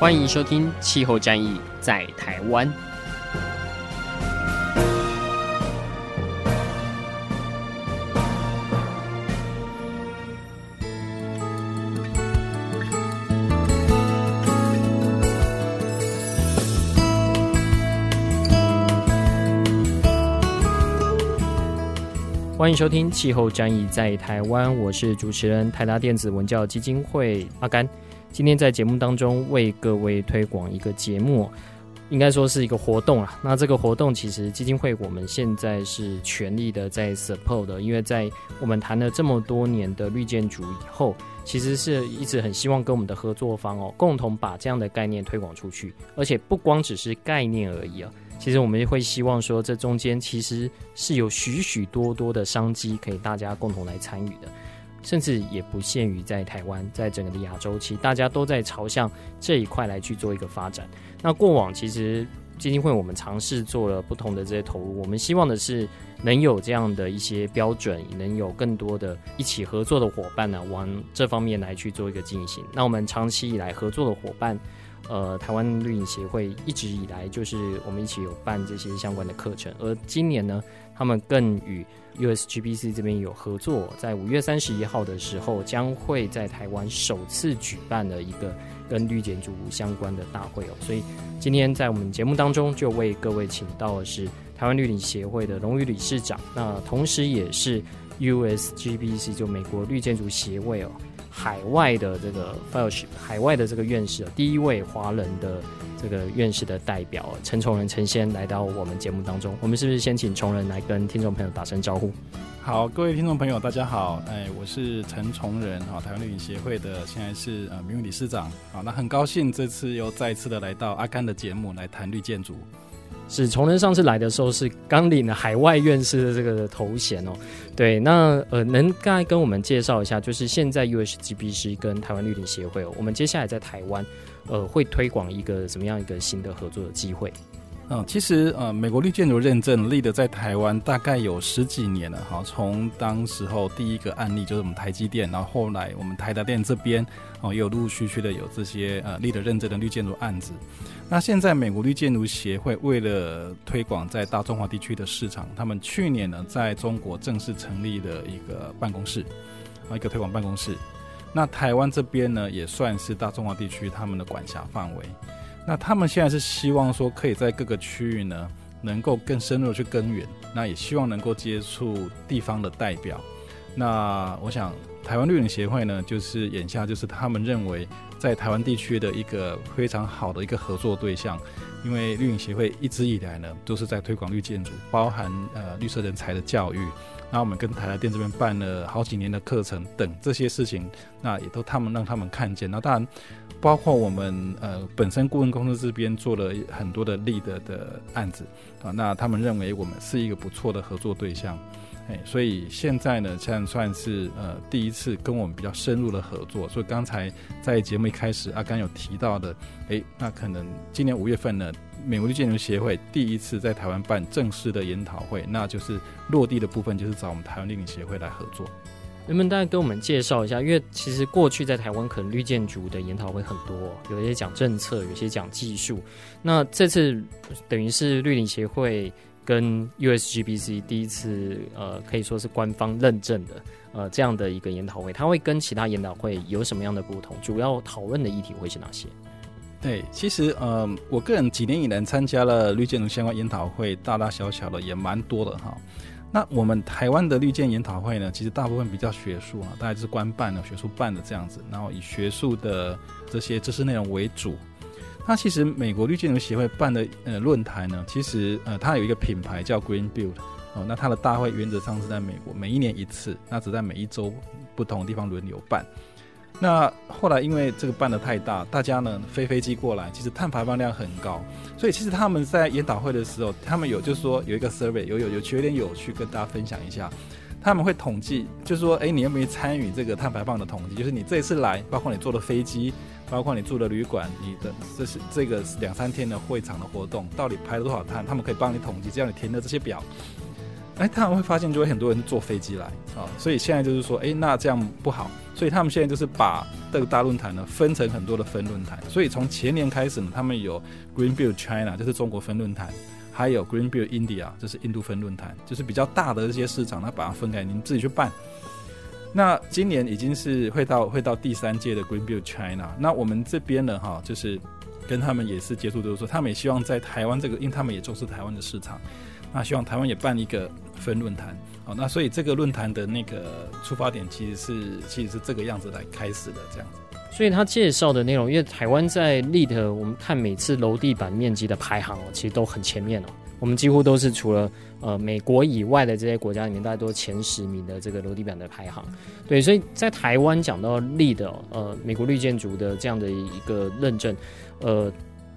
欢迎收听《气候战役在台湾》。欢迎收听《气候战役在台湾》，我是主持人台达电子文教基金会阿甘。今天在节目当中为各位推广一个节目，应该说是一个活动啊。那这个活动其实基金会我们现在是全力的在 support 的，因为在我们谈了这么多年的绿建筑以后，其实是一直很希望跟我们的合作方哦，共同把这样的概念推广出去，而且不光只是概念而已啊。其实我们也会希望说，这中间其实是有许许多多的商机可以大家共同来参与的，甚至也不限于在台湾，在整个的亚洲，其实大家都在朝向这一块来去做一个发展。那过往其实基金会我们尝试做了不同的这些投入，我们希望的是能有这样的一些标准，能有更多的一起合作的伙伴呢，往这方面来去做一个进行。那我们长期以来合作的伙伴。呃，台湾绿影协会一直以来就是我们一起有办这些相关的课程，而今年呢，他们更与 USGBC 这边有合作，在五月三十一号的时候，将会在台湾首次举办了一个跟绿建筑相关的大会哦。所以今天在我们节目当中，就为各位请到的是台湾绿领协会的荣誉理事长，那同时也是 USGBC 就美国绿建筑协会哦。海外的这个 fellowship，海外的这个院士，第一位华人的这个院士的代表陈崇仁陈先来到我们节目当中，我们是不是先请崇仁来跟听众朋友打声招呼？好，各位听众朋友，大家好，哎，我是陈崇仁，哈，台湾绿影协会的，现在是呃名誉理事长，好，那很高兴这次又再次的来到阿甘的节目来谈绿建筑。是崇仁上次来的时候是刚领了海外院士的这个头衔哦，对，那呃能刚才跟我们介绍一下，就是现在 USGBC 跟台湾绿林协会哦，我们接下来在台湾呃会推广一个什么样一个新的合作的机会？嗯，其实呃美国绿建筑认证立的在台湾大概有十几年了哈，从当时候第一个案例就是我们台积电，然后后来我们台达电这边哦也有陆陆续续的有这些呃立的认证的绿建筑案子。那现在美国绿建筑协会为了推广在大中华地区的市场，他们去年呢在中国正式成立了一个办公室，啊一个推广办公室。那台湾这边呢也算是大中华地区他们的管辖范围。那他们现在是希望说可以在各个区域呢能够更深入的去耕耘，那也希望能够接触地方的代表。那我想台湾绿领协会呢就是眼下就是他们认为。在台湾地区的一个非常好的一个合作对象，因为绿影协会一直以来呢都是在推广绿建筑，包含呃绿色人才的教育，那我们跟台达电这边办了好几年的课程等这些事情，那也都他们让他们看见。那当然，包括我们呃本身顾问公司这边做了很多的立的的案子啊，那他们认为我们是一个不错的合作对象。所以现在呢，现在算是呃第一次跟我们比较深入的合作。所以刚才在节目一开始，阿甘有提到的，哎，那可能今年五月份呢，美国绿建筑协会第一次在台湾办正式的研讨会，那就是落地的部分就是找我们台湾绿领协会来合作。能不能大概跟我们介绍一下？因为其实过去在台湾可能绿建筑的研讨会很多，有些讲政策，有些讲技术。那这次等于是绿领协会。跟 USGBC 第一次呃可以说是官方认证的呃这样的一个研讨会，它会跟其他研讨会有什么样的不同？主要讨论的议题会是哪些？对，其实呃我个人几年以来参加了绿建筑相关研讨会，大大小小的也蛮多的哈。那我们台湾的绿建研讨会呢，其实大部分比较学术啊，大概是官办的、学术办的这样子，然后以学术的这些知识内容为主。那其实美国绿建筑协会办的呃论坛呢，其实呃它有一个品牌叫 Green Build 哦，那它的大会原则上是在美国每一年一次，那只在每一周不同地方轮流办。那后来因为这个办得太大，大家呢飞飞机过来，其实碳排放量很高，所以其实他们在研讨会的时候，他们有就是说有一个 survey，有有有有点有趣，跟大家分享一下。他们会统计，就是说，哎，你有没有参与这个碳排放的统计？就是你这一次来，包括你坐的飞机，包括你住的旅馆，你的这是这个两三天的会场的活动，到底排了多少碳？他们可以帮你统计，只要你填的这些表。哎，他们会发现，就会很多人坐飞机来啊，所以现在就是说，哎，那这样不好，所以他们现在就是把这个大论坛呢分成很多的分论坛。所以从前年开始呢，他们有 Green Build China，就是中国分论坛。还有 Green Build India，这是印度分论坛，就是比较大的这些市场，它把它分开，您自己去办。那今年已经是会到会到第三届的 Green Build China，那我们这边呢，哈，就是跟他们也是接触，就是说他们也希望在台湾这个，因为他们也重视台湾的市场，那希望台湾也办一个分论坛，好，那所以这个论坛的那个出发点其实是其实是这个样子来开始的，这样子。所以他介绍的内容，因为台湾在 LEED，我们看每次楼地板面积的排行哦，其实都很前面哦。我们几乎都是除了呃美国以外的这些国家里面，大概都前十名的这个楼地板的排行。对，所以在台湾讲到 LEED，呃，美国绿建筑的这样的一个认证，呃。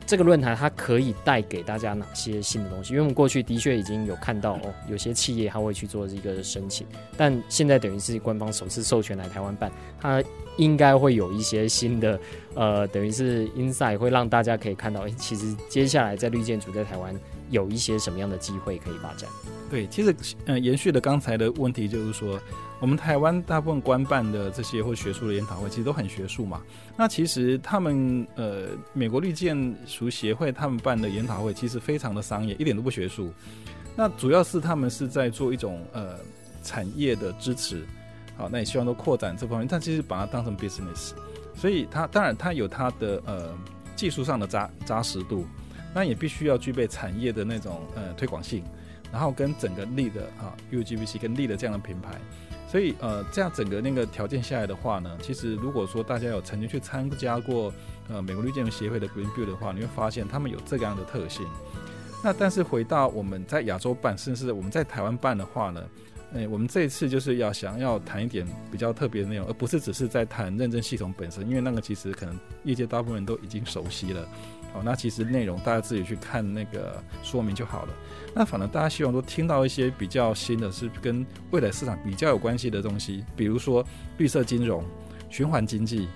这个论坛它可以带给大家哪些新的东西？因为我们过去的确已经有看到哦，有些企业它会去做这个申请，但现在等于是官方首次授权来台湾办，它应该会有一些新的呃，等于是 insight 会让大家可以看到，诶，其实接下来在绿建筑在台湾有一些什么样的机会可以发展。对，其实呃，延续的刚才的问题就是说。我们台湾大部分官办的这些或学术的研讨会，其实都很学术嘛。那其实他们呃，美国绿建筑协会他们办的研讨会，其实非常的商业，一点都不学术。那主要是他们是在做一种呃产业的支持，好，那也希望都扩展这方面。但其实把它当成 business，所以它当然它有它的呃技术上的扎扎实度，那也必须要具备产业的那种呃推广性，然后跟整个 LEED 啊 UGBC 跟 LEED 这样的品牌。所以，呃，这样整个那个条件下来的话呢，其实如果说大家有曾经去参加过，呃，美国绿建协会的 Green Build 的话，你会发现他们有这个样的特性。那但是回到我们在亚洲办，甚至我们在台湾办的话呢，诶，我们这一次就是要想要谈一点比较特别的内容，而不是只是在谈认证系统本身，因为那个其实可能业界大部分人都已经熟悉了。好，那其实内容大家自己去看那个说明就好了。那反正大家希望都听到一些比较新的，是跟未来市场比较有关系的东西，比如说绿色金融、循环经济，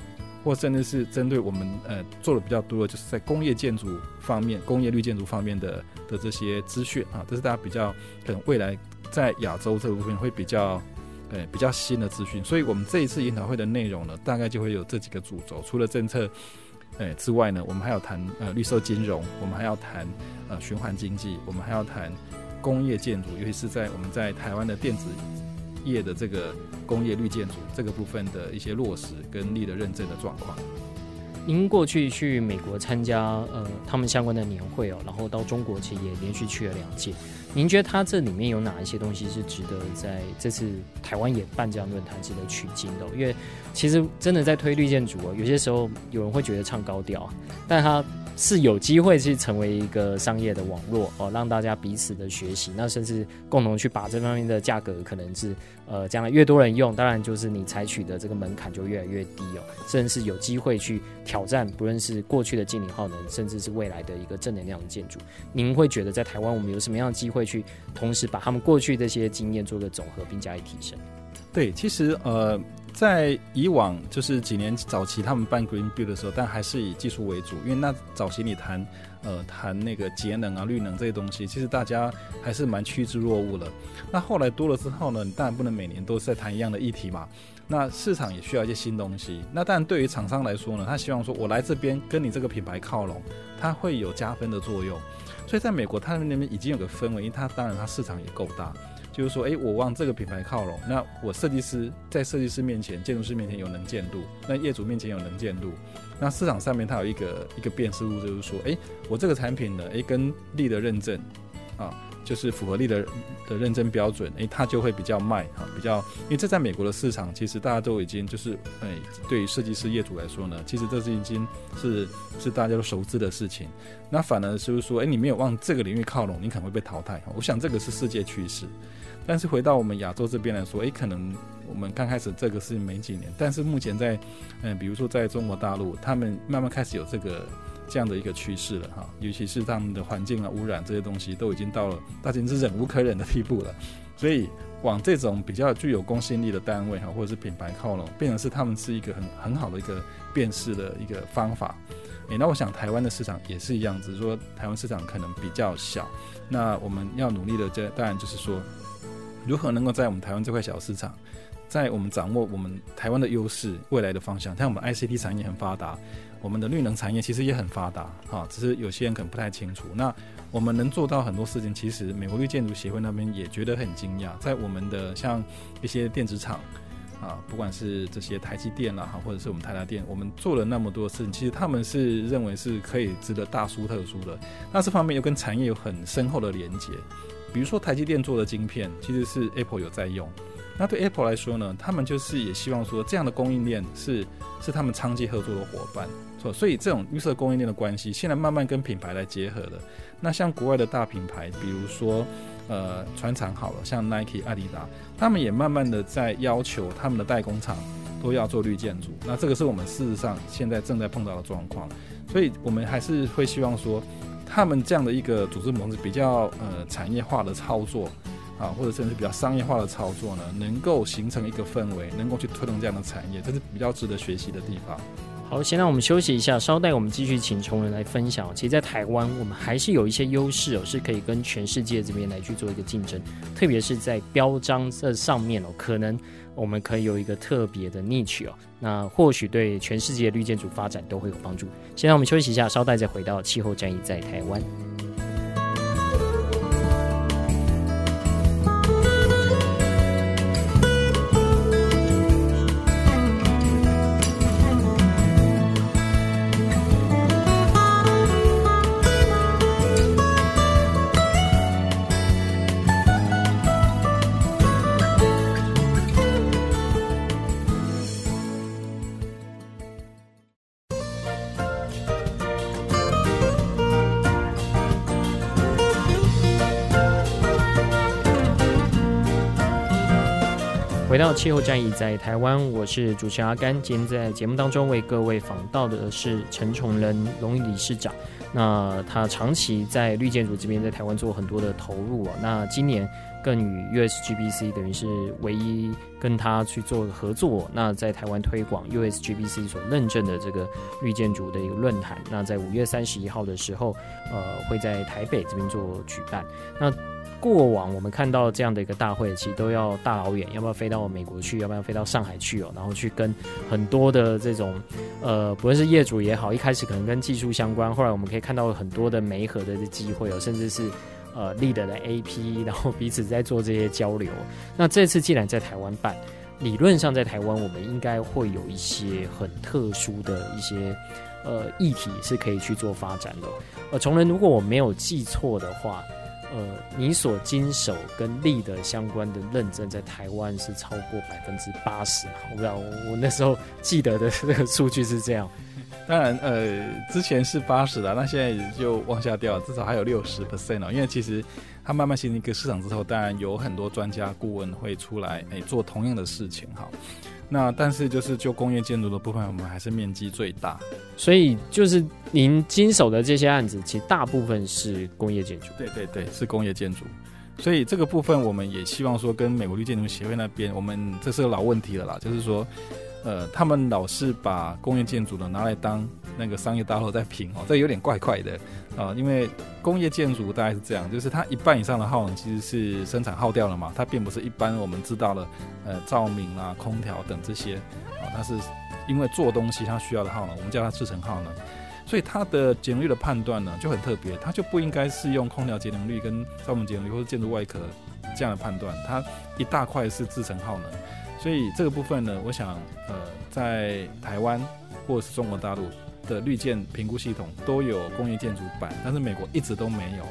或甚至是针对我们呃做的比较多的，就是在工业建筑方面、工业绿建筑方面的的这些资讯啊，这是大家比较可能未来在亚洲这部分会比较呃比较新的资讯。所以我们这一次研讨会的内容呢，大概就会有这几个主轴，除了政策。呃，之外呢，我们还要谈呃绿色金融，我们还要谈呃循环经济，我们还要谈工业建筑，尤其是在我们在台湾的电子业的这个工业绿建筑这个部分的一些落实跟 LEED 认证的状况。您过去去美国参加呃他们相关的年会哦，然后到中国其实也连续去了两届。您觉得它这里面有哪一些东西是值得在这次台湾也办这样论坛值得取经的？因为其实真的在推绿建筑哦，有些时候有人会觉得唱高调，但它。是有机会去成为一个商业的网络哦，让大家彼此的学习，那甚至共同去把这方面的价格可能是呃，将来越多人用，当然就是你采取的这个门槛就越来越低哦，甚至是有机会去挑战，不论是过去的净零耗能，甚至是未来的一个正能量的建筑。您会觉得在台湾我们有什么样的机会去同时把他们过去这些经验做个总和并加以提升？对，其实呃。在以往就是几年早期，他们办 Green Build 的时候，但还是以技术为主，因为那早期你谈呃谈那个节能啊、绿能这些东西，其实大家还是蛮趋之若鹜的。那后来多了之后呢，你当然不能每年都是在谈一样的议题嘛。那市场也需要一些新东西。那当然对于厂商来说呢，他希望说我来这边跟你这个品牌靠拢，它会有加分的作用。所以在美国，他们那边已经有个氛围，因为它当然它市场也够大。就是说，哎，我往这个品牌靠拢，那我设计师在设计师面前、建筑师面前有能见度，那业主面前有能见度，那市场上面它有一个一个辨识度，就是说，哎，我这个产品呢，哎，跟力的认证，啊，就是符合力的的认证标准，哎，它就会比较卖，哈，比较，因为这在美国的市场，其实大家都已经就是，哎，对于设计师业主来说呢，其实这是已经是是大家都熟知的事情，那反而是说，哎，你没有往这个领域靠拢，你可能会被淘汰，我想这个是世界趋势。但是回到我们亚洲这边来说，诶，可能我们刚开始这个是没几年，但是目前在嗯、比如说在中国大陆，他们慢慢开始有这个这样的一个趋势了哈，尤其是他们的环境啊、污染这些东西都已经到了大家是忍无可忍的地步了，所以往这种比较具有公信力的单位哈，或者是品牌靠拢，变成是他们是一个很很好的一个辨识的一个方法。诶、那我想台湾的市场也是一样，只是说台湾市场可能比较小。那我们要努力的，这当然就是说，如何能够在我们台湾这块小市场，在我们掌握我们台湾的优势、未来的方向。像我们 ICT 产业很发达，我们的绿能产业其实也很发达，哈，只是有些人可能不太清楚。那我们能做到很多事情，其实美国绿建筑协会那边也觉得很惊讶，在我们的像一些电子厂。啊，不管是这些台积电啦，哈，或者是我们台达电，我们做了那么多事情，其实他们是认为是可以值得大书特书的。那这方面又跟产业有很深厚的连接。比如说台积电做的晶片，其实是 Apple 有在用。那对 Apple 来说呢，他们就是也希望说这样的供应链是是他们长期合作的伙伴。所所以这种绿色供应链的关系，现在慢慢跟品牌来结合了。那像国外的大品牌，比如说。呃，船厂好了，像 Nike、阿迪达，他们也慢慢的在要求他们的代工厂都要做绿建筑。那这个是我们事实上现在正在碰到的状况，所以我们还是会希望说，他们这样的一个组织模式比较呃产业化的操作啊，或者甚至比较商业化的操作呢，能够形成一个氛围，能够去推动这样的产业，这是比较值得学习的地方。好，现在我们休息一下，稍待我们继续请崇仁来分享。其实，在台湾，我们还是有一些优势哦，是可以跟全世界这边来去做一个竞争，特别是在标章这上面哦，可能我们可以有一个特别的 niche 哦，那或许对全世界绿建筑发展都会有帮助。现在我们休息一下，稍待再回到气候战役在台湾。回到气候战役在台湾，我是主持人阿甘。今天在节目当中为各位访到的是陈崇仁荣誉理事长。那他长期在绿建筑这边在台湾做很多的投入啊。那今年更与 USGBC 等于是唯一跟他去做合作。那在台湾推广 USGBC 所认证的这个绿建筑的一个论坛。那在五月三十一号的时候，呃，会在台北这边做举办。那过往我们看到这样的一个大会，其实都要大老远，要不要飞到美国去，要不要飞到上海去哦，然后去跟很多的这种呃，不论是业主也好，一开始可能跟技术相关，后来我们可以看到很多的媒合的机会哦，甚至是呃 LEED 的 AP，然后彼此在做这些交流。那这次既然在台湾办，理论上在台湾我们应该会有一些很特殊的一些呃议题是可以去做发展的。呃，崇仁，如果我没有记错的话。呃，你所经手跟 LEED 相关的认证，在台湾是超过百分之八十。我不知道，我那时候记得的这个数据是这样。当然，呃，之前是八十的，那现在就往下掉，至少还有六十 percent 哦。因为其实它慢慢形成一个市场之后，当然有很多专家顾问会出来，哎，做同样的事情哈。那但是就是就工业建筑的部分，我们还是面积最大，所以就是您经手的这些案子，其实大部分是工业建筑。对对对，是工业建筑。所以这个部分，我们也希望说，跟美国绿建筑协会那边，我们这是个老问题了啦，就是说，呃，他们老是把工业建筑呢拿来当那个商业大楼在评哦，这有点怪怪的啊、因为工业建筑大概是这样，就是它一半以上的耗能其实是生产耗掉了嘛，它并不是一般我们知道的呃照明啊、空调等这些啊、它是因为做东西它需要的耗能，我们叫它制程耗能，所以它的节能率的判断呢就很特别，它就不应该是用空调节能率跟照明节能率或者建筑外壳这样的判断，它一大块是制程耗能，所以这个部分呢，我想呃在台湾或者是中国大陆。的绿建评估系统都有工业建筑版，但是美国一直都没有。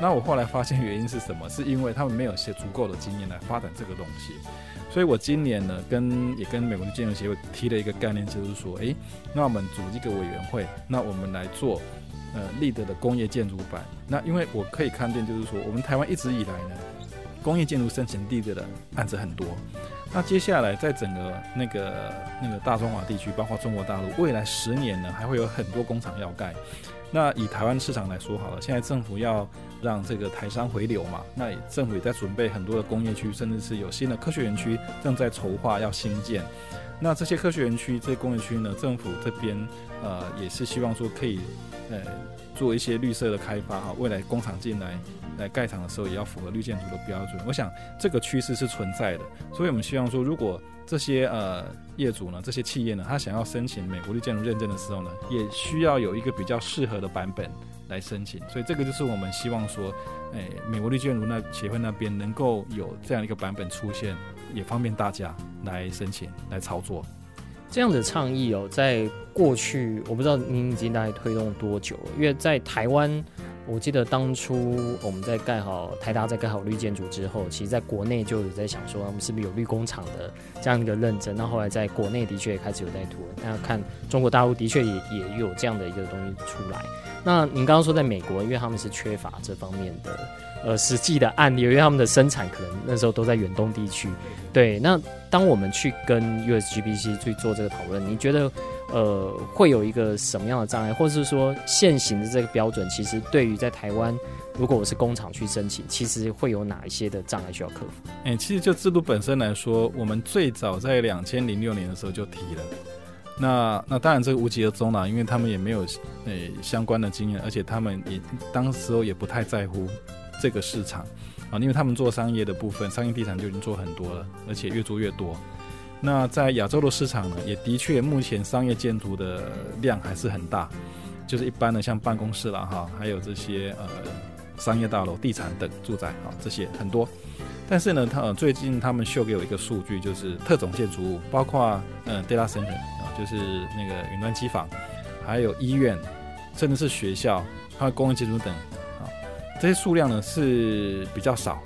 那我后来发现原因是什么？是因为他们没有些足够的经验来发展这个东西。所以我今年呢，跟也跟美国的建筑协会提了一个概念，就是说，诶，那我们组一个委员会，那我们来做呃立德的工业建筑版。那因为我可以看见，就是说，我们台湾一直以来呢，工业建筑申请立德的案子很多。那接下来在整个那个那个大中华地区，包括中国大陆，未来十年呢，还会有很多工厂要盖。那以台湾市场来说好了，现在政府要让这个台商回流嘛，那政府也在准备很多的工业区，甚至是有新的科学园区正在筹划要新建。那这些科学园区、这些工业区呢，政府这边呃也是希望说可以呃做一些绿色的开发哈，未来工厂进来来盖厂的时候也要符合绿建筑的标准。我想这个趋势是存在的，所以我们希望说如果。这些呃业主呢，这些企业呢，他想要申请美国绿建筑认证的时候呢，也需要有一个比较适合的版本来申请。所以这个就是我们希望说，哎，美国绿建筑那协会那边能够有这样一个版本出现，也方便大家来申请来操作。这样的倡议哦，在过去我不知道您已经大概推动多久了，因为在台湾。我记得当初我们在盖好台大在盖好绿建筑之后，其实在国内就有在想说，我们是不是有绿工厂的这样一个认证？那后来在国内的确也开始有在推。那看中国大陆的确也也有这样的一个东西出来。那您刚刚说在美国，因为他们是缺乏这方面的呃实际的案例，因为他们的生产可能那时候都在远东地区。对，那当我们去跟 USGBC 去做这个讨论，你觉得？呃，会有一个什么样的障碍，或者是说现行的这个标准，其实对于在台湾，如果我是工厂去申请，其实会有哪一些的障碍需要克服？哎、其实就制度本身来说，我们最早在两千零六年的时候就提了。那那当然这个无疾而终了，因为他们也没有呃、欸、相关的经验，而且他们也当时候也不太在乎这个市场啊，因为他们做商业的部分，商业地产就已经做很多了，而且越做越多。那在亚洲的市场呢，也的确目前商业建筑的量还是很大，就是一般的像办公室啦哈，还有这些呃商业大楼、地产等住宅啊这些很多。但是呢，他、呃、最近他们秀给我一个数据，就是特种建筑物，包括呃 data center 啊，就是那个云端机房，还有医院，甚至是学校，还有工业建筑等啊，这些数量呢是比较少，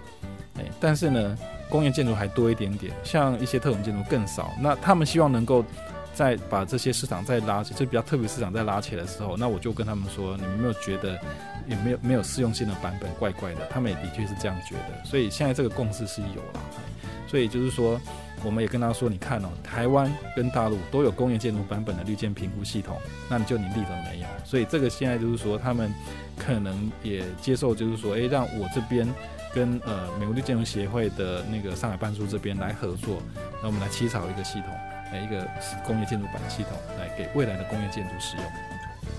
哎，但是呢。工业建筑还多一点点，像一些特种建筑更少。那他们希望能够再把这些市场再拉起，就比较特别市场再拉起来的时候，那我就跟他们说，你们没有觉得也没有没有适用性的版本怪怪的？他们也的确是这样觉得。所以现在这个共识是有了。所以就是说，我们也跟他说，你看哦，台湾跟大陆都有工业建筑版本的绿建评估系统，那你就你立的没有。所以这个现在就是说，他们可能也接受，就是说，诶，让我这边。跟呃美国绿建筑协会的那个上海办事处这边来合作，那我们来起草一个系统，来一个工业建筑板的系统，来给未来的工业建筑使用。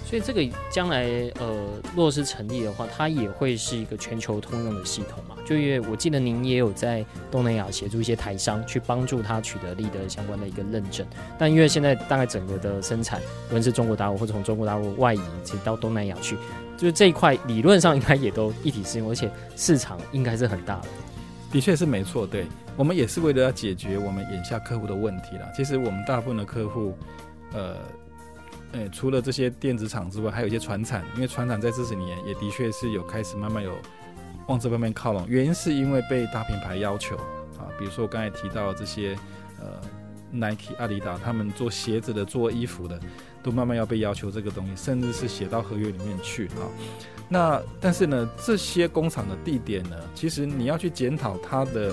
所以这个将来呃若是成立的话，它也会是一个全球通用的系统嘛？就因为我记得您也有在东南亚协助一些台商去帮助他取得立德相关的一个认证，但因为现在大概整个的生产，无论是中国大陆或者从中国大陆外移，其实到东南亚去。就是这一块理论上应该也都一体适用，而且市场应该是很大的。的确是没错，对，我们也是为了要解决我们眼下客户的问题啦。其实我们大部分的客户，呃，呃，除了这些电子厂之外，还有一些船产，因为船产在这几年也的确是有开始慢慢有往这方面靠拢。原因是因为被大品牌要求啊，比如说我刚才提到这些呃，Nike、阿迪达，他们做鞋子的、做衣服的。都慢慢要被要求这个东西，甚至是写到合约里面去哈。那但是呢，这些工厂的地点呢，其实你要去检讨它的，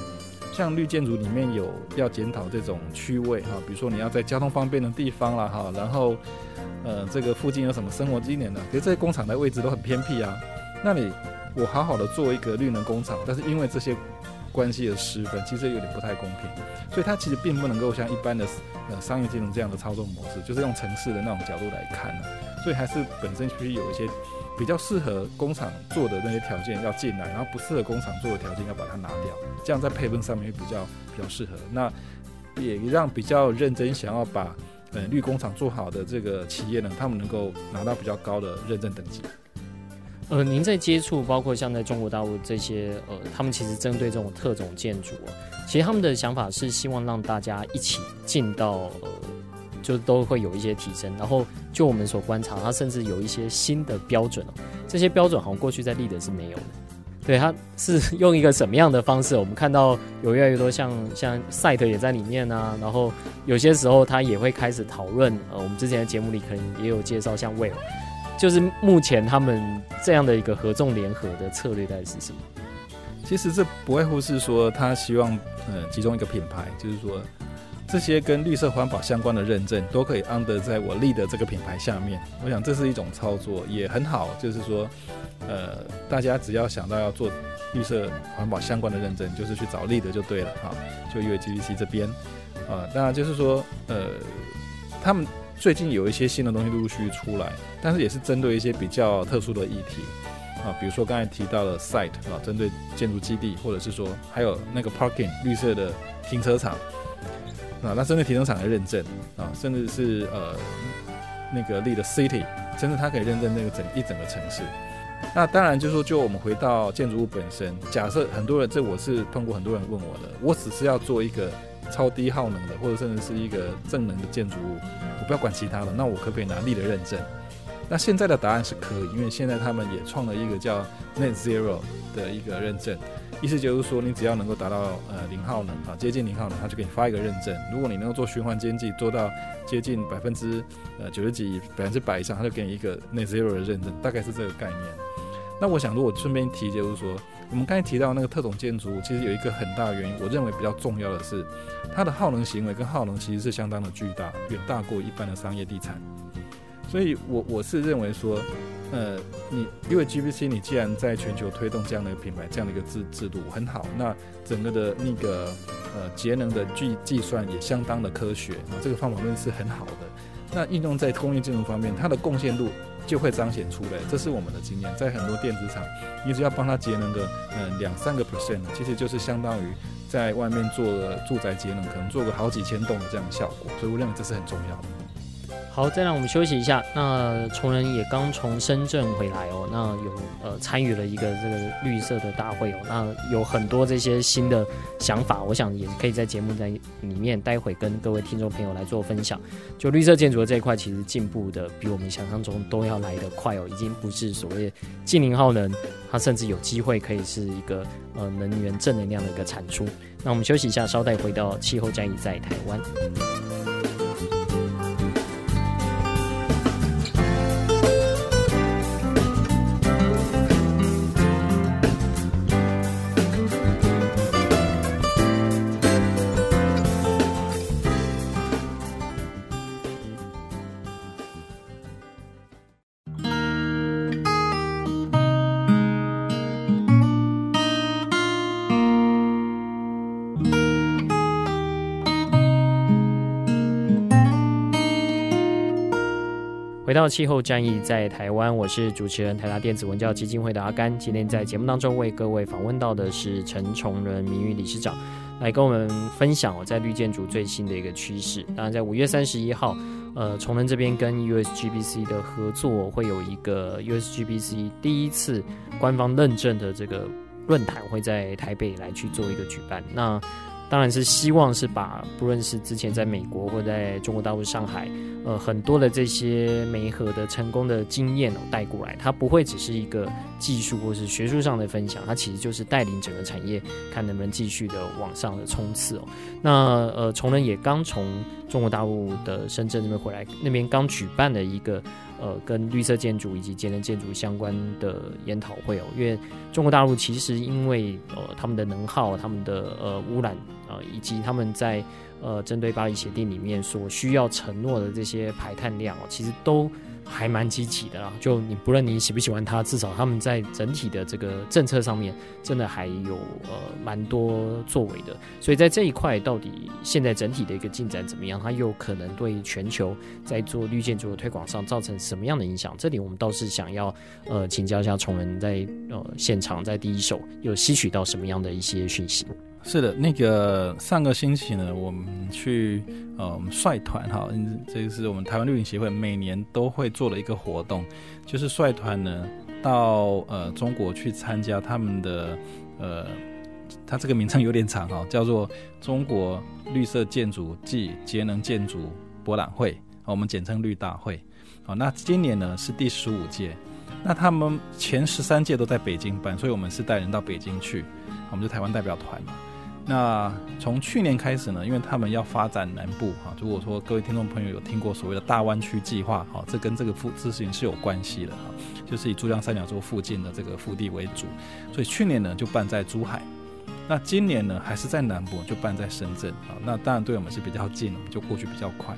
像绿建筑里面有要检讨这种区位哈，比如说你要在交通方便的地方啦哈，然后呃这个附近有什么生活经验呢？其实这些工厂的位置都很偏僻啊。那你我好好的做一个绿能工厂，但是因为这些。关系的失分其实有点不太公平，所以它其实并不能够像一般的呃商业金融这样的操作模式，就是用城市的那种角度来看呢。所以还是本身必须有一些比较适合工厂做的那些条件要进来，然后不适合工厂做的条件要把它拿掉，这样在配分上面比较比较适合。那也让比较认真想要把呃绿工厂做好的这个企业呢，他们能够拿到比较高的认证等级。呃，您在接触，包括像在中国大陆这些，呃，他们其实针对这种特种建筑啊，其实他们的想法是希望让大家一起进到，呃，就都会有一些提升。然后就我们所观察，它甚至有一些新的标准哦，这些标准好像过去在立德是没有的。对，它是用一个什么样的方式？我们看到有越来越多像像 site 也在里面啊，然后有些时候他也会开始讨论。呃，我们之前的节目里可能也有介绍，像 Well。就是目前他们这样的一个合纵联合的策略，大概是什么？其实这不外乎是说他希望呃其中一个品牌，就是说这些跟绿色环保相关的认证都可以 under 在我立的这个品牌下面。我想这是一种操作，也很好，就是说呃大家只要想到要做绿色环保相关的认证，就是去找立的就对了哈。就 USGBC 这边啊，当然就是说呃他们最近有一些新的东西陆陆续续出来，但是也是针对一些比较特殊的议题。啊，比如说刚才提到的 site 啊，针对建筑基地，或者是说还有那个 parking 绿色的停车场啊，那针对停车场的认证啊，甚至是呃那个 LEED city，甚至它可以认证那个整一整个城市。那当然就是说，就我们回到建筑物本身，假设很多人，这我是通过很多人问我的，我只是要做一个超低耗能的，或者甚至是一个正能的建筑物，我不要管其他的，那我可不可以拿力的认证？那现在的答案是可以，因为现在他们也创了一个叫 Net Zero 的一个认证，意思就是说，你只要能够达到呃零耗能啊，接近零耗能，他就给你发一个认证。如果你能够做循环经济，做到接近百分之呃九十几、百分之百以上，他就给你一个 Net Zero 的认证，大概是这个概念。那我想，如果顺便提，就是说，我们刚才提到那个特种建筑，其实有一个很大的原因，我认为比较重要的是，它的耗能行为跟耗能其实是相当的巨大，远大过一般的商业地产。所以，我我是认为说，呃，你因为 GBC，你既然在全球推动这样的一个品牌，这样的一个制制度很好，那整个的那个呃节能的计计算也相当的科学，啊，这个方法论是很好的。那应用在工业建筑方面，它的贡献度就会彰显出来，这是我们的经验。在很多电子厂，你只要帮他节能个呃两三个 percent，其实就是相当于在外面做了住宅节能，可能做个好几千栋的这样的效果。所以我认为这是很重要的。好，再让我们休息一下。那崇仁也刚从深圳回来哦，那有呃参与了一个这个绿色的大会哦，那有很多这些新的想法，我想也可以在节目在里面待会跟各位听众朋友来做分享。就绿色建筑的这一块，其实进步的比我们想象中都要来得快哦，已经不是所谓净零耗能，它甚至有机会可以是一个呃能源正能量的一个产出。那我们休息一下，稍待回到气候战役在台湾。气候战役在台湾，我是主持人台达电子文教基金会的阿甘。今天在节目当中为各位访问到的是陈崇仁名誉理事长，来跟我们分享我在绿建筑最新的一个趋势。当然，在五月三十一号，呃，崇仁这边跟 USGBC 的合作会有一个 USGBC 第一次官方认证的这个论坛，会在台北来去做一个举办。那当然是希望是把不论是之前在美国或在中国大陆上海。呃，很多的这些媒合的成功的经验哦带过来，它不会只是一个技术或是学术上的分享，它其实就是带领整个产业，看能不能继续的往上的冲刺哦。那呃，崇仁也刚从中国大陆的深圳那边回来，那边刚举办了一个呃跟绿色建筑以及节能建筑相关的研讨会哦，因为中国大陆其实因为呃他们的能耗、他们的呃污染啊、以及他们在呃，针对巴黎协定里面所需要承诺的这些排碳量哦，其实都还蛮积极的啦。就你不论你喜不喜欢他，至少他们在整体的这个政策上面，真的还有呃蛮多作为的。所以在这一块，到底现在整体的一个进展怎么样？它又可能对全球在做绿建筑的推广上造成什么样的影响？这里我们倒是想要呃请教一下崇文，在呃现场在第一手有吸取到什么样的一些讯息？是的，那个上个星期呢，我们去呃，我们率团哈，嗯这个是我们台湾绿林协会每年都会做的一个活动，就是率团呢到呃中国去参加他们的呃，它这个名称有点长哈，叫做中国绿色建筑暨节能建筑博览会，我们简称绿大会。好，那今年呢是第十五届，那他们前十三届都在北京办，所以我们是带人到北京去，我们是台湾代表团嘛。那从去年开始呢，因为他们要发展南部哈，如果说各位听众朋友有听过所谓的大湾区计划哈，这跟这个附事情是有关系的哈，就是以珠江三角洲附近的这个腹地为主，所以去年呢就办在珠海，那今年呢还是在南部就办在深圳啊，那当然对我们是比较近，我们就过去比较快。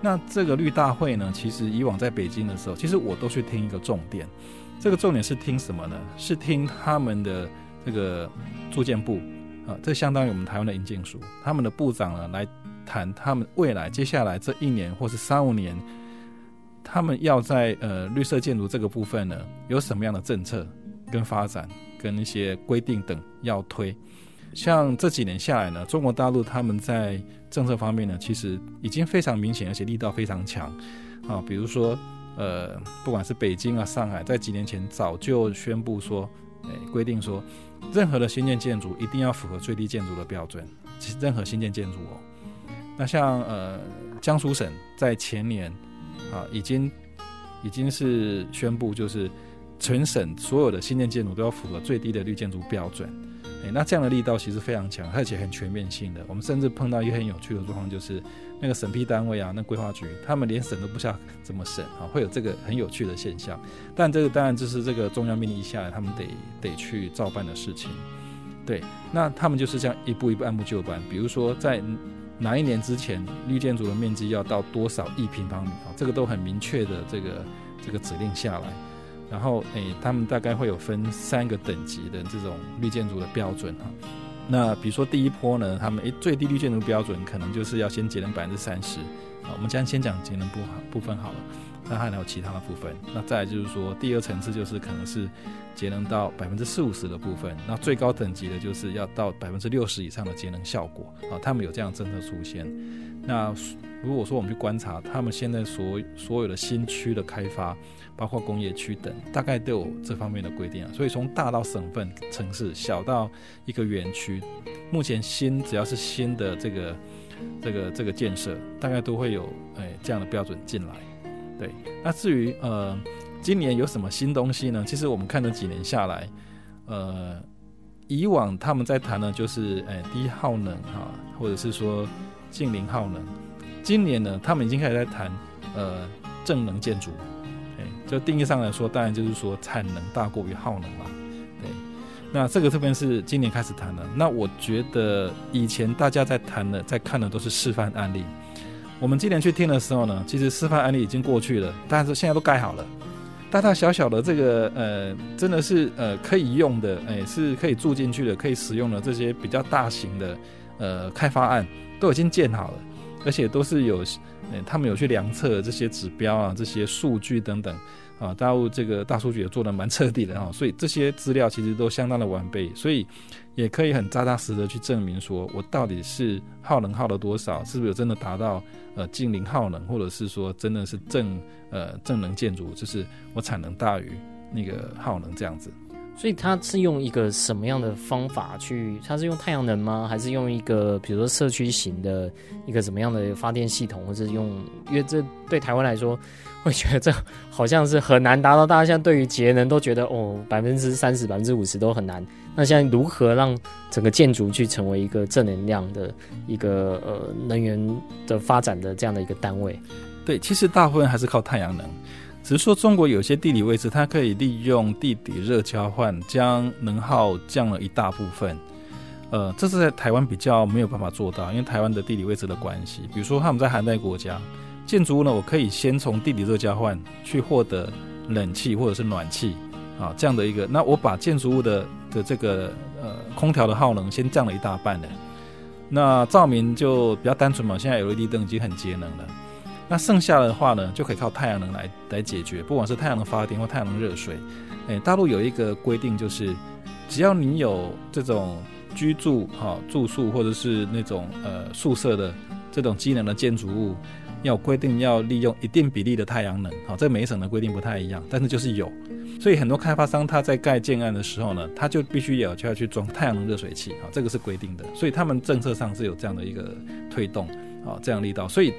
那这个绿大会呢，其实以往在北京的时候，其实我都去听一个重点，这个重点是听什么呢？是听他们的这个住建部。这相当于我们台湾的营建署，他们的部长呢来谈他们未来接下来这一年或是三五年，他们要在呃绿色建筑这个部分呢有什么样的政策跟发展跟一些规定等要推。像这几年下来呢，中国大陆他们在政策方面呢，其实已经非常明显，而且力道非常强啊。比如说呃，不管是北京啊、上海，在几年前早就宣布说，诶，规定说。任何的新建建筑一定要符合最低建筑的标准，其任何新建建筑哦。那像呃江苏省在前年啊，已经已经是宣布，就是全省所有的新建建筑都要符合最低的绿建筑标准。诶，那这样的力道其实非常强，而且很全面性的。我们甚至碰到一个很有趣的状况，就是。那个审批单位啊，那规划局，他们连审都不知道怎么审啊，会有这个很有趣的现象。但这个当然就是这个中央命令一下来，他们得得去照办的事情。对，那他们就是这样一步一步按部就班。比如说在哪一年之前，绿建筑的面积要到多少亿平方米啊，这个都很明确的这个这个指令下来。然后诶，他们大概会有分三个等级的这种绿建筑的标准哈。那比如说第一波呢，他们诶最低绿建筑标准可能就是要先节能百分之三十，啊，我们将先讲节能部部分好了，那还有其他的部分。那再就是说第二层次就是可能是节能到百分之四五十的部分，那最高等级的就是要到百分之六十以上的节能效果，啊，他们有这样政策出现。那如果说我们去观察他们现在所所有的新区的开发。包括工业区等，大概都有这方面的规定啊。所以从大到省份、城市，小到一个园区，目前新只要是新的这个、这个、这个建设，大概都会有哎这样的标准进来。对，那至于呃今年有什么新东西呢？其实我们看了几年下来，呃，以往他们在谈的就是哎低耗能哈，或者是说近零耗能。今年呢，他们已经开始在谈呃正能建筑。哎就定义上来说，当然就是说产能大过于耗能嘛。对，那这个特别是今年开始谈的。那我觉得以前大家在谈的、在看的都是示范案例。我们今年去听的时候呢，其实示范案例已经过去了，但是现在都盖好了，大大小小的这个呃，真的是呃可以用的，哎，是可以住进去的、可以使用的这些比较大型的呃开发案都已经建好了，而且都是有。他们有去量测这些指标啊，这些数据等等啊，大陆这个大数据也做得蛮彻底的啊，所以这些资料其实都相当的完备，所以也可以很扎扎实实的去证明说，我到底是耗能耗了多少，是不是真的达到呃近零耗能，或者是说真的是正呃正能建筑，就是我产能大于那个耗能这样子。所以它是用一个什么样的方法去？它是用太阳能吗？还是用一个比如说社区型的一个什么样的发电系统，或者是用？因为这对台湾来说，会觉得这好像是很难达到。大家现在对于节能都觉得哦，百分之三十、百分之五十都很难。那现在如何让整个建筑去成为一个正能量的一个呃能源的发展的这样的一个单位？对，其实大部分还是靠太阳能。只是说，中国有些地理位置，它可以利用地底热交换，将能耗降了一大部分。呃，这是在台湾比较没有办法做到，因为台湾的地理位置的关系。比如说，他们在寒带国家，建筑物呢，我可以先从地底热交换去获得冷气或者是暖气啊，这样的一个。那我把建筑物的的这个呃空调的耗能先降了一大半了。那照明就比较单纯嘛，现在 LED 灯已经很节能了。那剩下的话呢，就可以靠太阳能来来解决，不管是太阳能发电或太阳能热水。诶，大陆有一个规定，就是只要你有这种居住哈、住宿或者是那种呃宿舍的这种机能的建筑物，要规定要利用一定比例的太阳能。好、这每一省的规定不太一样，但是就是有。所以很多开发商他在盖建案的时候呢，他就必须要就要去装太阳能热水器啊、这个是规定的。所以他们政策上是有这样的一个推动啊、这样力道。所以。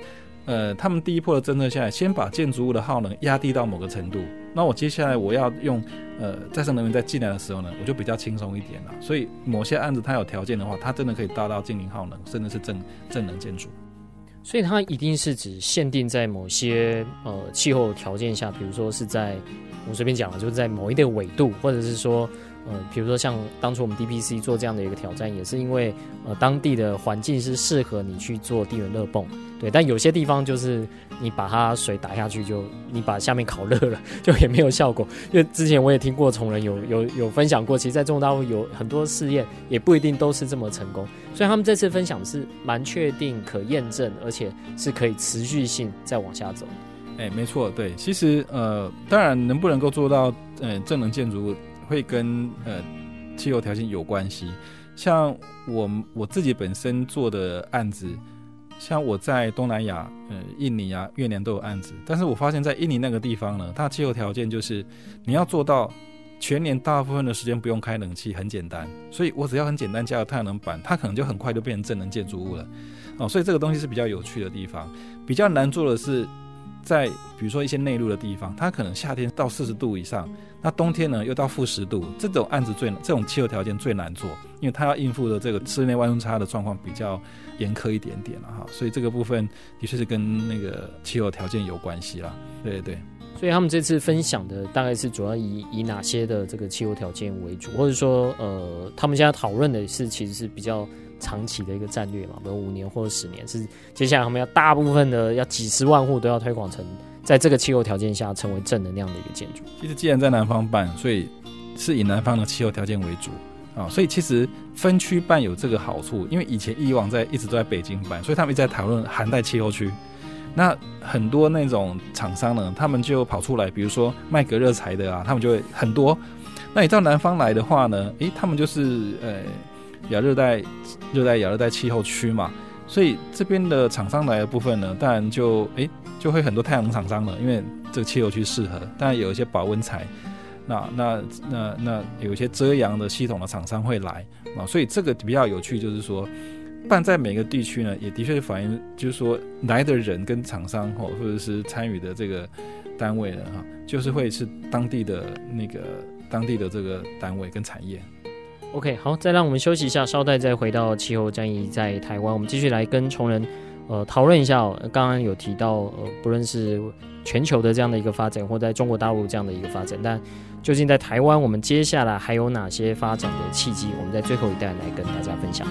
呃，他们第一波的政策下来，先把建筑物的耗能压低到某个程度。那我接下来我要用呃再生能源再进来的时候呢，我就比较轻松一点了。所以某些案子它有条件的话，它真的可以达到净零耗能，甚至是正正能建筑。所以它一定是只限定在某些呃气候条件下，比如说是在我随便讲了，就是在某一个纬度，或者是说。呃，比如说像当初我们 DPC 做这样的一个挑战，也是因为呃当地的环境是适合你去做地缘热泵，对。但有些地方就是你把它水打下去就，你把下面烤热了，就也没有效果。因为之前我也听过崇仁有有有分享过，其实在中国大陆有很多试验，也不一定都是这么成功。所以他们这次分享是蛮确定、可验证，而且是可以持续性再往下走。哎，没错，对。其实呃，当然能不能够做到呃正能建筑。会跟呃气候条件有关系，像我我自己本身做的案子，像我在东南亚，呃印尼啊越南都有案子，但是我发现，在印尼那个地方呢，它气候条件就是你要做到全年大部分的时间不用开冷气，很简单，所以我只要很简单加个太阳能板，它可能就很快就变成智能建筑物了，哦，所以这个东西是比较有趣的地方，比较难做的是。在比如说一些内陆的地方，它可能夏天到四十度以上，那冬天呢又到负十度，这种案子最这种气候条件最难做，因为它要应付的这个室内温差的状况比较严苛一点点了哈，所以这个部分的确是跟那个气候条件有关系啦。对对对，所以他们这次分享的大概是主要以以哪些的这个气候条件为主，或者说呃，他们现在讨论的是其实是比较。长期的一个战略嘛，比如五年或者十年，是接下来他们要大部分的要几十万户都要推广成，在这个气候条件下成为正能量的一个建筑。其实既然在南方办，所以是以南方的气候条件为主啊，所以其实分区办有这个好处，因为以前以往在一直都在北京办，所以他们一直在讨论寒带气候区。那很多那种厂商呢，他们就跑出来，比如说卖隔热材的啊，他们就会很多。那你到南方来的话呢，诶，他们就是呃。亚热带、热带、亚热带气候区嘛，所以这边的厂商来的部分呢，当然就诶就会很多太阳能厂商了，因为这个气候区适合。当然有一些保温材，那那那那有一些遮阳的系统的厂商会来啊，所以这个比较有趣，就是说办在每个地区呢，也的确是反映，就是说来的人跟厂商或或者是参与的这个单位呢，哈，就是会是当地的那个当地的这个单位跟产业。OK，好，再让我们休息一下，稍待再回到气候战役在台湾，我们继续来跟崇仁呃讨论一下。刚刚有提到呃，不论是全球的这样的一个发展，或在中国大陆这样的一个发展，但究竟在台湾，我们接下来还有哪些发展的契机？我们在最后一代来跟大家分享。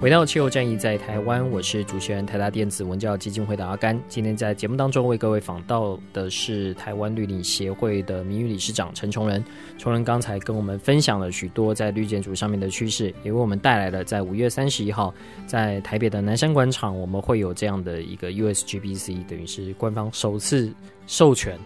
回到气候战役在台湾，我是主持人台达电子文教基金会的阿甘。今天在节目当中为各位访到的是台湾绿领协会的名誉理事长陈崇仁。崇仁刚才跟我们分享了许多在绿建筑上面的趋势，也为我们带来了在五月三十一号在台北的南山广场，我们会有这样的一个 USGBC，等于是官方首次授权。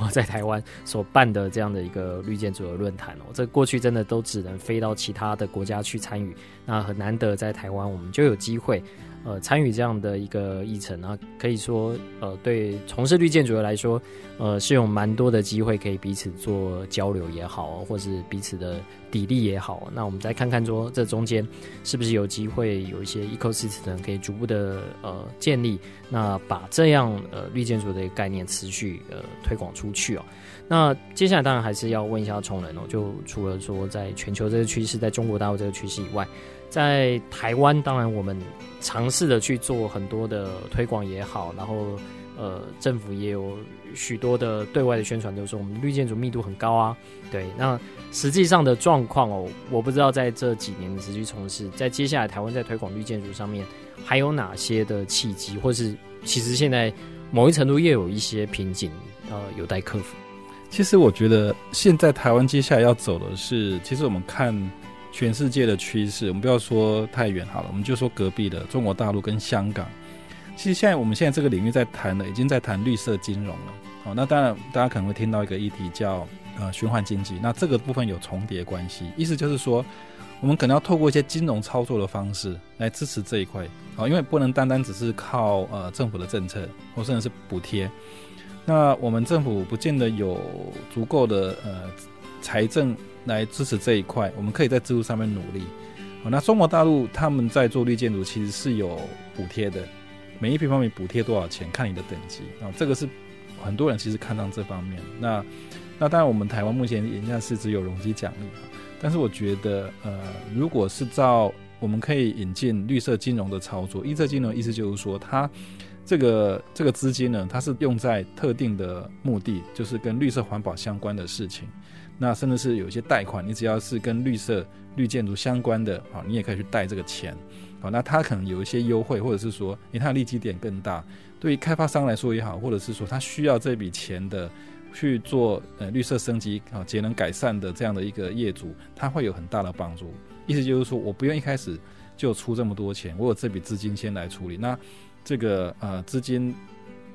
我 在台湾所办的这样的一个绿建筑的论坛哦，这过去真的都只能飞到其他的国家去参与，那很难得在台湾我们就有机会。呃，参与这样的一个议程啊，可以说，呃，对从事绿建筑的来说，呃，是有蛮多的机会可以彼此做交流也好，或是彼此的砥砺也好。那我们再看看说，这中间是不是有机会有一些 ecosystem 可以逐步的呃建立，那把这样呃绿建筑的一个概念持续呃推广出去哦。那接下来当然还是要问一下崇仁哦，就除了说在全球这个趋势，在中国大陆这个趋势以外。在台湾，当然我们尝试的去做很多的推广也好，然后呃，政府也有许多的对外的宣传，都说我们绿建筑密度很高啊。对，那实际上的状况哦，我不知道在这几年的持续从事，在接下来台湾在推广绿建筑上面还有哪些的契机，或是其实现在某一程度也有一些瓶颈，呃，有待克服。其实我觉得现在台湾接下来要走的是，其实我们看全世界的趋势，我们不要说太远好了，我们就说隔壁的中国大陆跟香港。其实现在我们现在这个领域在谈的，已经在谈绿色金融了。好，那当然大家可能会听到一个议题叫呃循环经济，那这个部分有重叠关系，意思就是说，我们可能要透过一些金融操作的方式来支持这一块。好，因为不能单单只是靠呃政府的政策或甚至是补贴。那我们政府不见得有足够的呃财政来支持这一块，我们可以在制度上面努力。好，那中国大陆他们在做绿建筑其实是有补贴的，每一平方米补贴多少钱，看你的等级啊，这个是很多人其实看到这方面。那那当然我们台湾目前眼下是只有容积奖励，但是我觉得呃，如果是照我们可以引进绿色金融的操作，绿色金融意思就是说它。这个这个资金呢，它是用在特定的目的，就是跟绿色环保相关的事情。那甚至是有一些贷款，你只要是跟绿色绿建筑相关的，啊，你也可以去贷这个钱。好，那它可能有一些优惠，或者是说，因为它的利基点更大，对于开发商来说也好，或者是说他需要这笔钱的去做呃绿色升级啊、节能改善的这样的一个业主，他会有很大的帮助。意思就是说我不用一开始就出这么多钱，我有这笔资金先来处理。那这个呃资金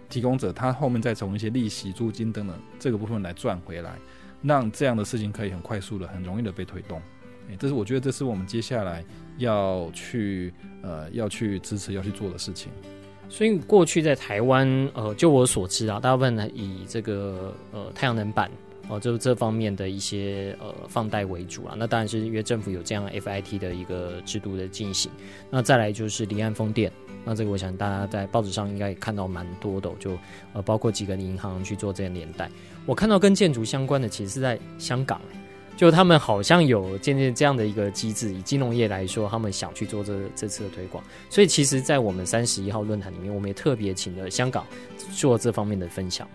提供者，他后面再从一些利息、租金等等这个部分来赚回来，让这样的事情可以很快速的、很容易的被推动。诶，这是我觉得这是我们接下来要去呃要去支持、要去做的事情。所以过去在台湾，呃，就我所知啊，大部分呢以这个呃太阳能板。哦，就这方面的一些呃放贷为主啊，那当然是因为政府有这样 FIT 的一个制度的进行。那再来就是离岸风电，那这个我想大家在报纸上应该也看到蛮多的，就呃包括几个银行去做这个连带。我看到跟建筑相关的，其实是在香港，就他们好像有渐渐这样的一个机制，以金融业来说，他们想去做这这次的推广。所以其实，在我们三十一号论坛里面，我们也特别请了香港做这方面的分享。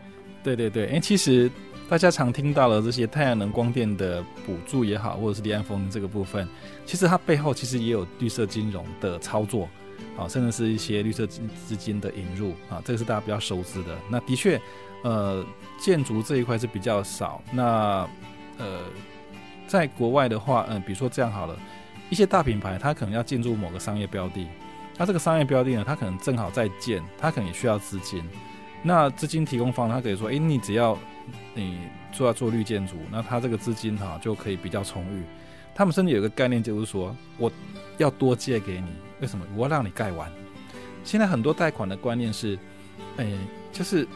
对对对，哎，其实。大家常听到的这些太阳能光电的补助也好，或者是离岸风这个部分，其实它背后其实也有绿色金融的操作，啊，甚至是一些绿色资资金的引入啊，这个是大家比较熟知的。那的确，呃，建筑这一块是比较少。那呃，在国外的话，嗯、比如说这样好了，一些大品牌它可能要进入某个商业标的，那这个商业标的呢，它可能正好在建，它可能也需要资金。那资金提供方他可以说，诶，你只要你做要做绿建筑，那他这个资金哈就可以比较充裕。他们甚至有一个概念，就是说我要多借给你，为什么？我要让你盖完。现在很多贷款的观念是，诶，就是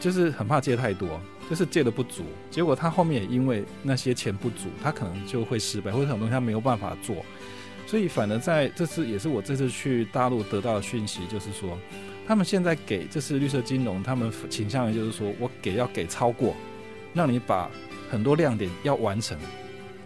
就是很怕借太多，就是借的不足，结果他后面也因为那些钱不足，他可能就会失败，或者很多东西他没有办法做。所以反而在这次也是我这次去大陆得到的讯息，就是说。他们现在给这是绿色金融，他们倾向于就是说我给要给超过，让你把很多亮点要完成，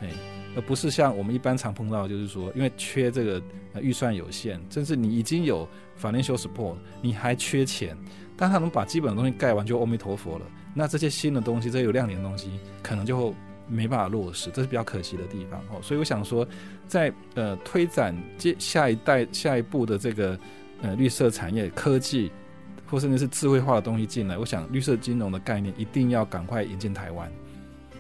哎，而不是像我们一般常碰到就是说，因为缺这个预算有限，甚至你已经有 financial support，你还缺钱，但他能把基本的东西盖完就阿弥陀佛了，那这些新的东西，这些有亮点的东西，可能就没办法落实，这是比较可惜的地方哦。所以我想说，在呃推展接下一代下一步的这个。呃，绿色产业、科技，或甚至是智慧化的东西进来，我想绿色金融的概念一定要赶快引进台湾。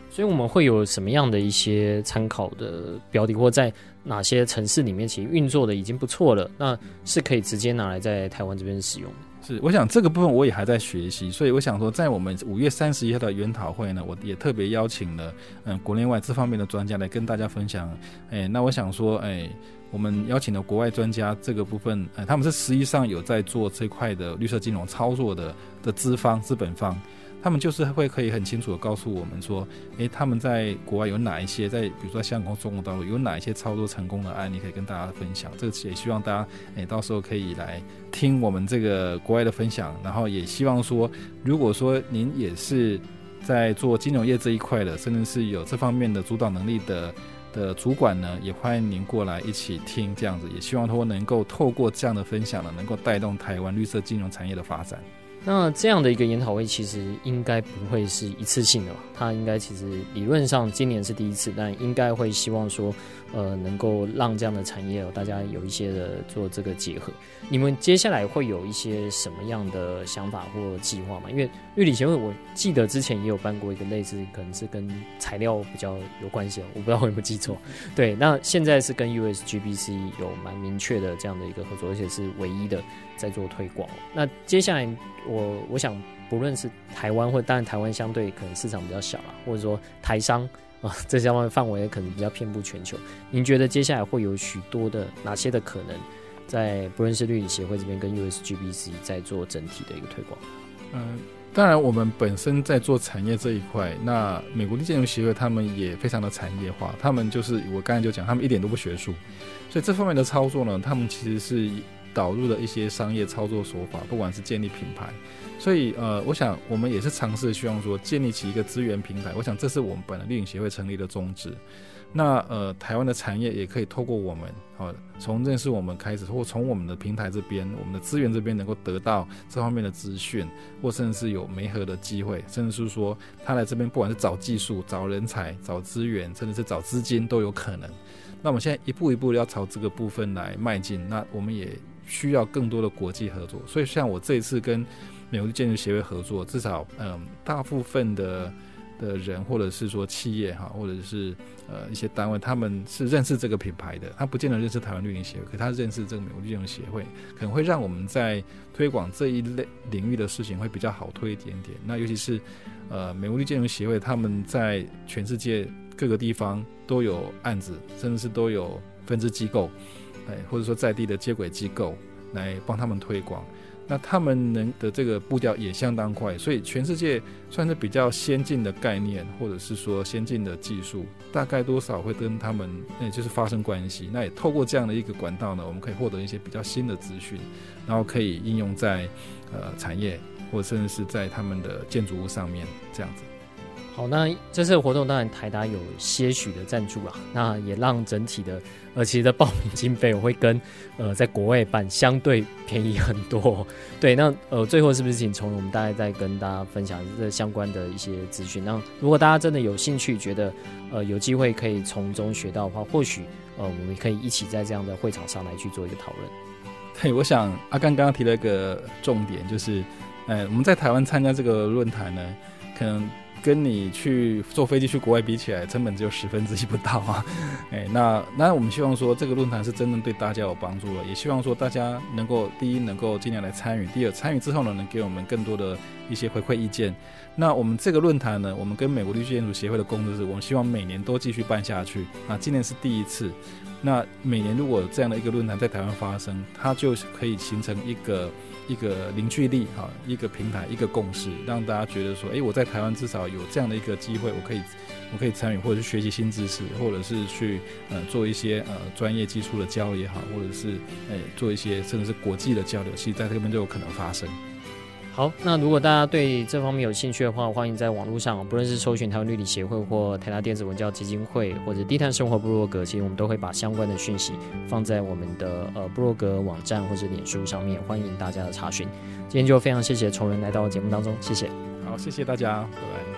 所以我们会有什么样的一些参考的标的，或在哪些城市里面其实运作的已经不错了，那是可以直接拿来在台湾这边使用的。是，我想这个部分我也还在学习，所以我想说，在我们五月三十一号的研讨会呢，我也特别邀请了嗯国内外这方面的专家来跟大家分享。哎，那我想说，哎，我们邀请的国外专家这个部分，哎，他们是实际上有在做这块的绿色金融操作的的资方资本方。他们就是会可以很清楚的告诉我们说，诶，他们在国外有哪一些，在比如说香港、中国大陆有哪一些操作成功的案例可以跟大家分享。这个也希望大家，诶，到时候可以来听我们这个国外的分享。然后也希望说，如果说您也是在做金融业这一块的，甚至是有这方面的主导能力的的主管呢，也欢迎您过来一起听这样子。也希望说能够透过这样的分享呢，能够带动台湾绿色金融产业的发展。那这样的一个研讨会，其实应该不会是一次性的吧？它应该其实理论上今年是第一次，但应该会希望说，呃，能够让这样的产业大家有一些的做这个结合。你们接下来会有一些什么样的想法或计划吗？因为玉里协会，我记得之前也有办过一个类似，可能是跟材料比较有关系的，我不知道我有没有记错。对，那现在是跟 USGBC 有蛮明确的这样的一个合作，而且是唯一的在做推广。那接下来我我想，不论是台湾或当然台湾相对可能市场比较小啦，或者说台商啊，这些方面范围可能比较遍布全球。您觉得接下来会有许多的哪些的可能？在不认识绿里协会这边跟 USGBC 在做整体的一个推广，嗯，当然我们本身在做产业这一块，那美国绿建筑协会他们也非常的产业化，他们就是我刚才就讲，他们一点都不学术，所以这方面的操作呢，他们其实是导入了一些商业操作手法，不管是建立品牌，所以呃，我想我们也是尝试希望说建立起一个资源平台，我想这是我们本来绿影协会成立的宗旨。那呃，台湾的产业也可以透过我们，好，从认识我们开始，或从我们的平台这边，我们的资源这边能够得到这方面的资讯，或甚至是有媒合的机会，甚至是说他来这边不管是找技术、找人才、找资源，甚至是找资金都有可能。那我们现在一步一步要朝这个部分来迈进，那我们也需要更多的国际合作。所以像我这一次跟美国建筑协会合作，至少嗯，大部分的。的人，或者是说企业哈，或者是呃一些单位，他们是认识这个品牌的，他不见得认识台湾绿林协会，可他认识这个美国绿林协会，可能会让我们在推广这一类领域的事情会比较好推一点点。那尤其是呃美国绿建筑协会，他们在全世界各个地方都有案子，甚至是都有分支机构，哎，或者说在地的接轨机构来帮他们推广。那他们能的这个步调也相当快，所以全世界算是比较先进的概念，或者是说先进的技术，大概多少会跟他们，嗯，就是发生关系。那也透过这样的一个管道呢，我们可以获得一些比较新的资讯，然后可以应用在呃产业，或者甚至是在他们的建筑物上面这样子。好，那这次的活动当然台达有些许的赞助啊，那也让整体的呃其实的报名经费我会跟呃在国外办相对便宜很多。对，那呃最后是不是请从我们大概再跟大家分享这相关的一些资讯？那如果大家真的有兴趣，觉得呃有机会可以从中学到的话，或许呃我们可以一起在这样的会场上来去做一个讨论。对，我想阿甘刚刚提了一个重点，就是呃我们在台湾参加这个论坛呢，可能。跟你去坐飞机去国外比起来，成本只有十分之一不到啊！哎，那那我们希望说这个论坛是真正对大家有帮助了，也希望说大家能够第一能够尽量来参与，第二参与之后呢，能给我们更多的一些回馈意见。那我们这个论坛呢，我们跟美国律师建筑协会的共识是，我们希望每年都继续办下去。那今年是第一次，那每年如果这样的一个论坛在台湾发生，它就可以形成一个。一个凝聚力哈，一个平台，一个共识，让大家觉得说，哎，我在台湾至少有这样的一个机会，我可以，我可以参与，或者是学习新知识，或者是去呃做一些呃专业技术的交流也好，或者是哎做一些甚至是国际的交流，其实在这边就有可能发生。好，那如果大家对这方面有兴趣的话，欢迎在网络上，不论是搜寻台湾绿理协会或台大电子文教基金会，或者低碳生活部落格，其实我们都会把相关的讯息放在我们的呃部落格网站或者脸书上面，欢迎大家的查询。今天就非常谢谢崇仁来到节目当中，谢谢。好，谢谢大家，拜拜。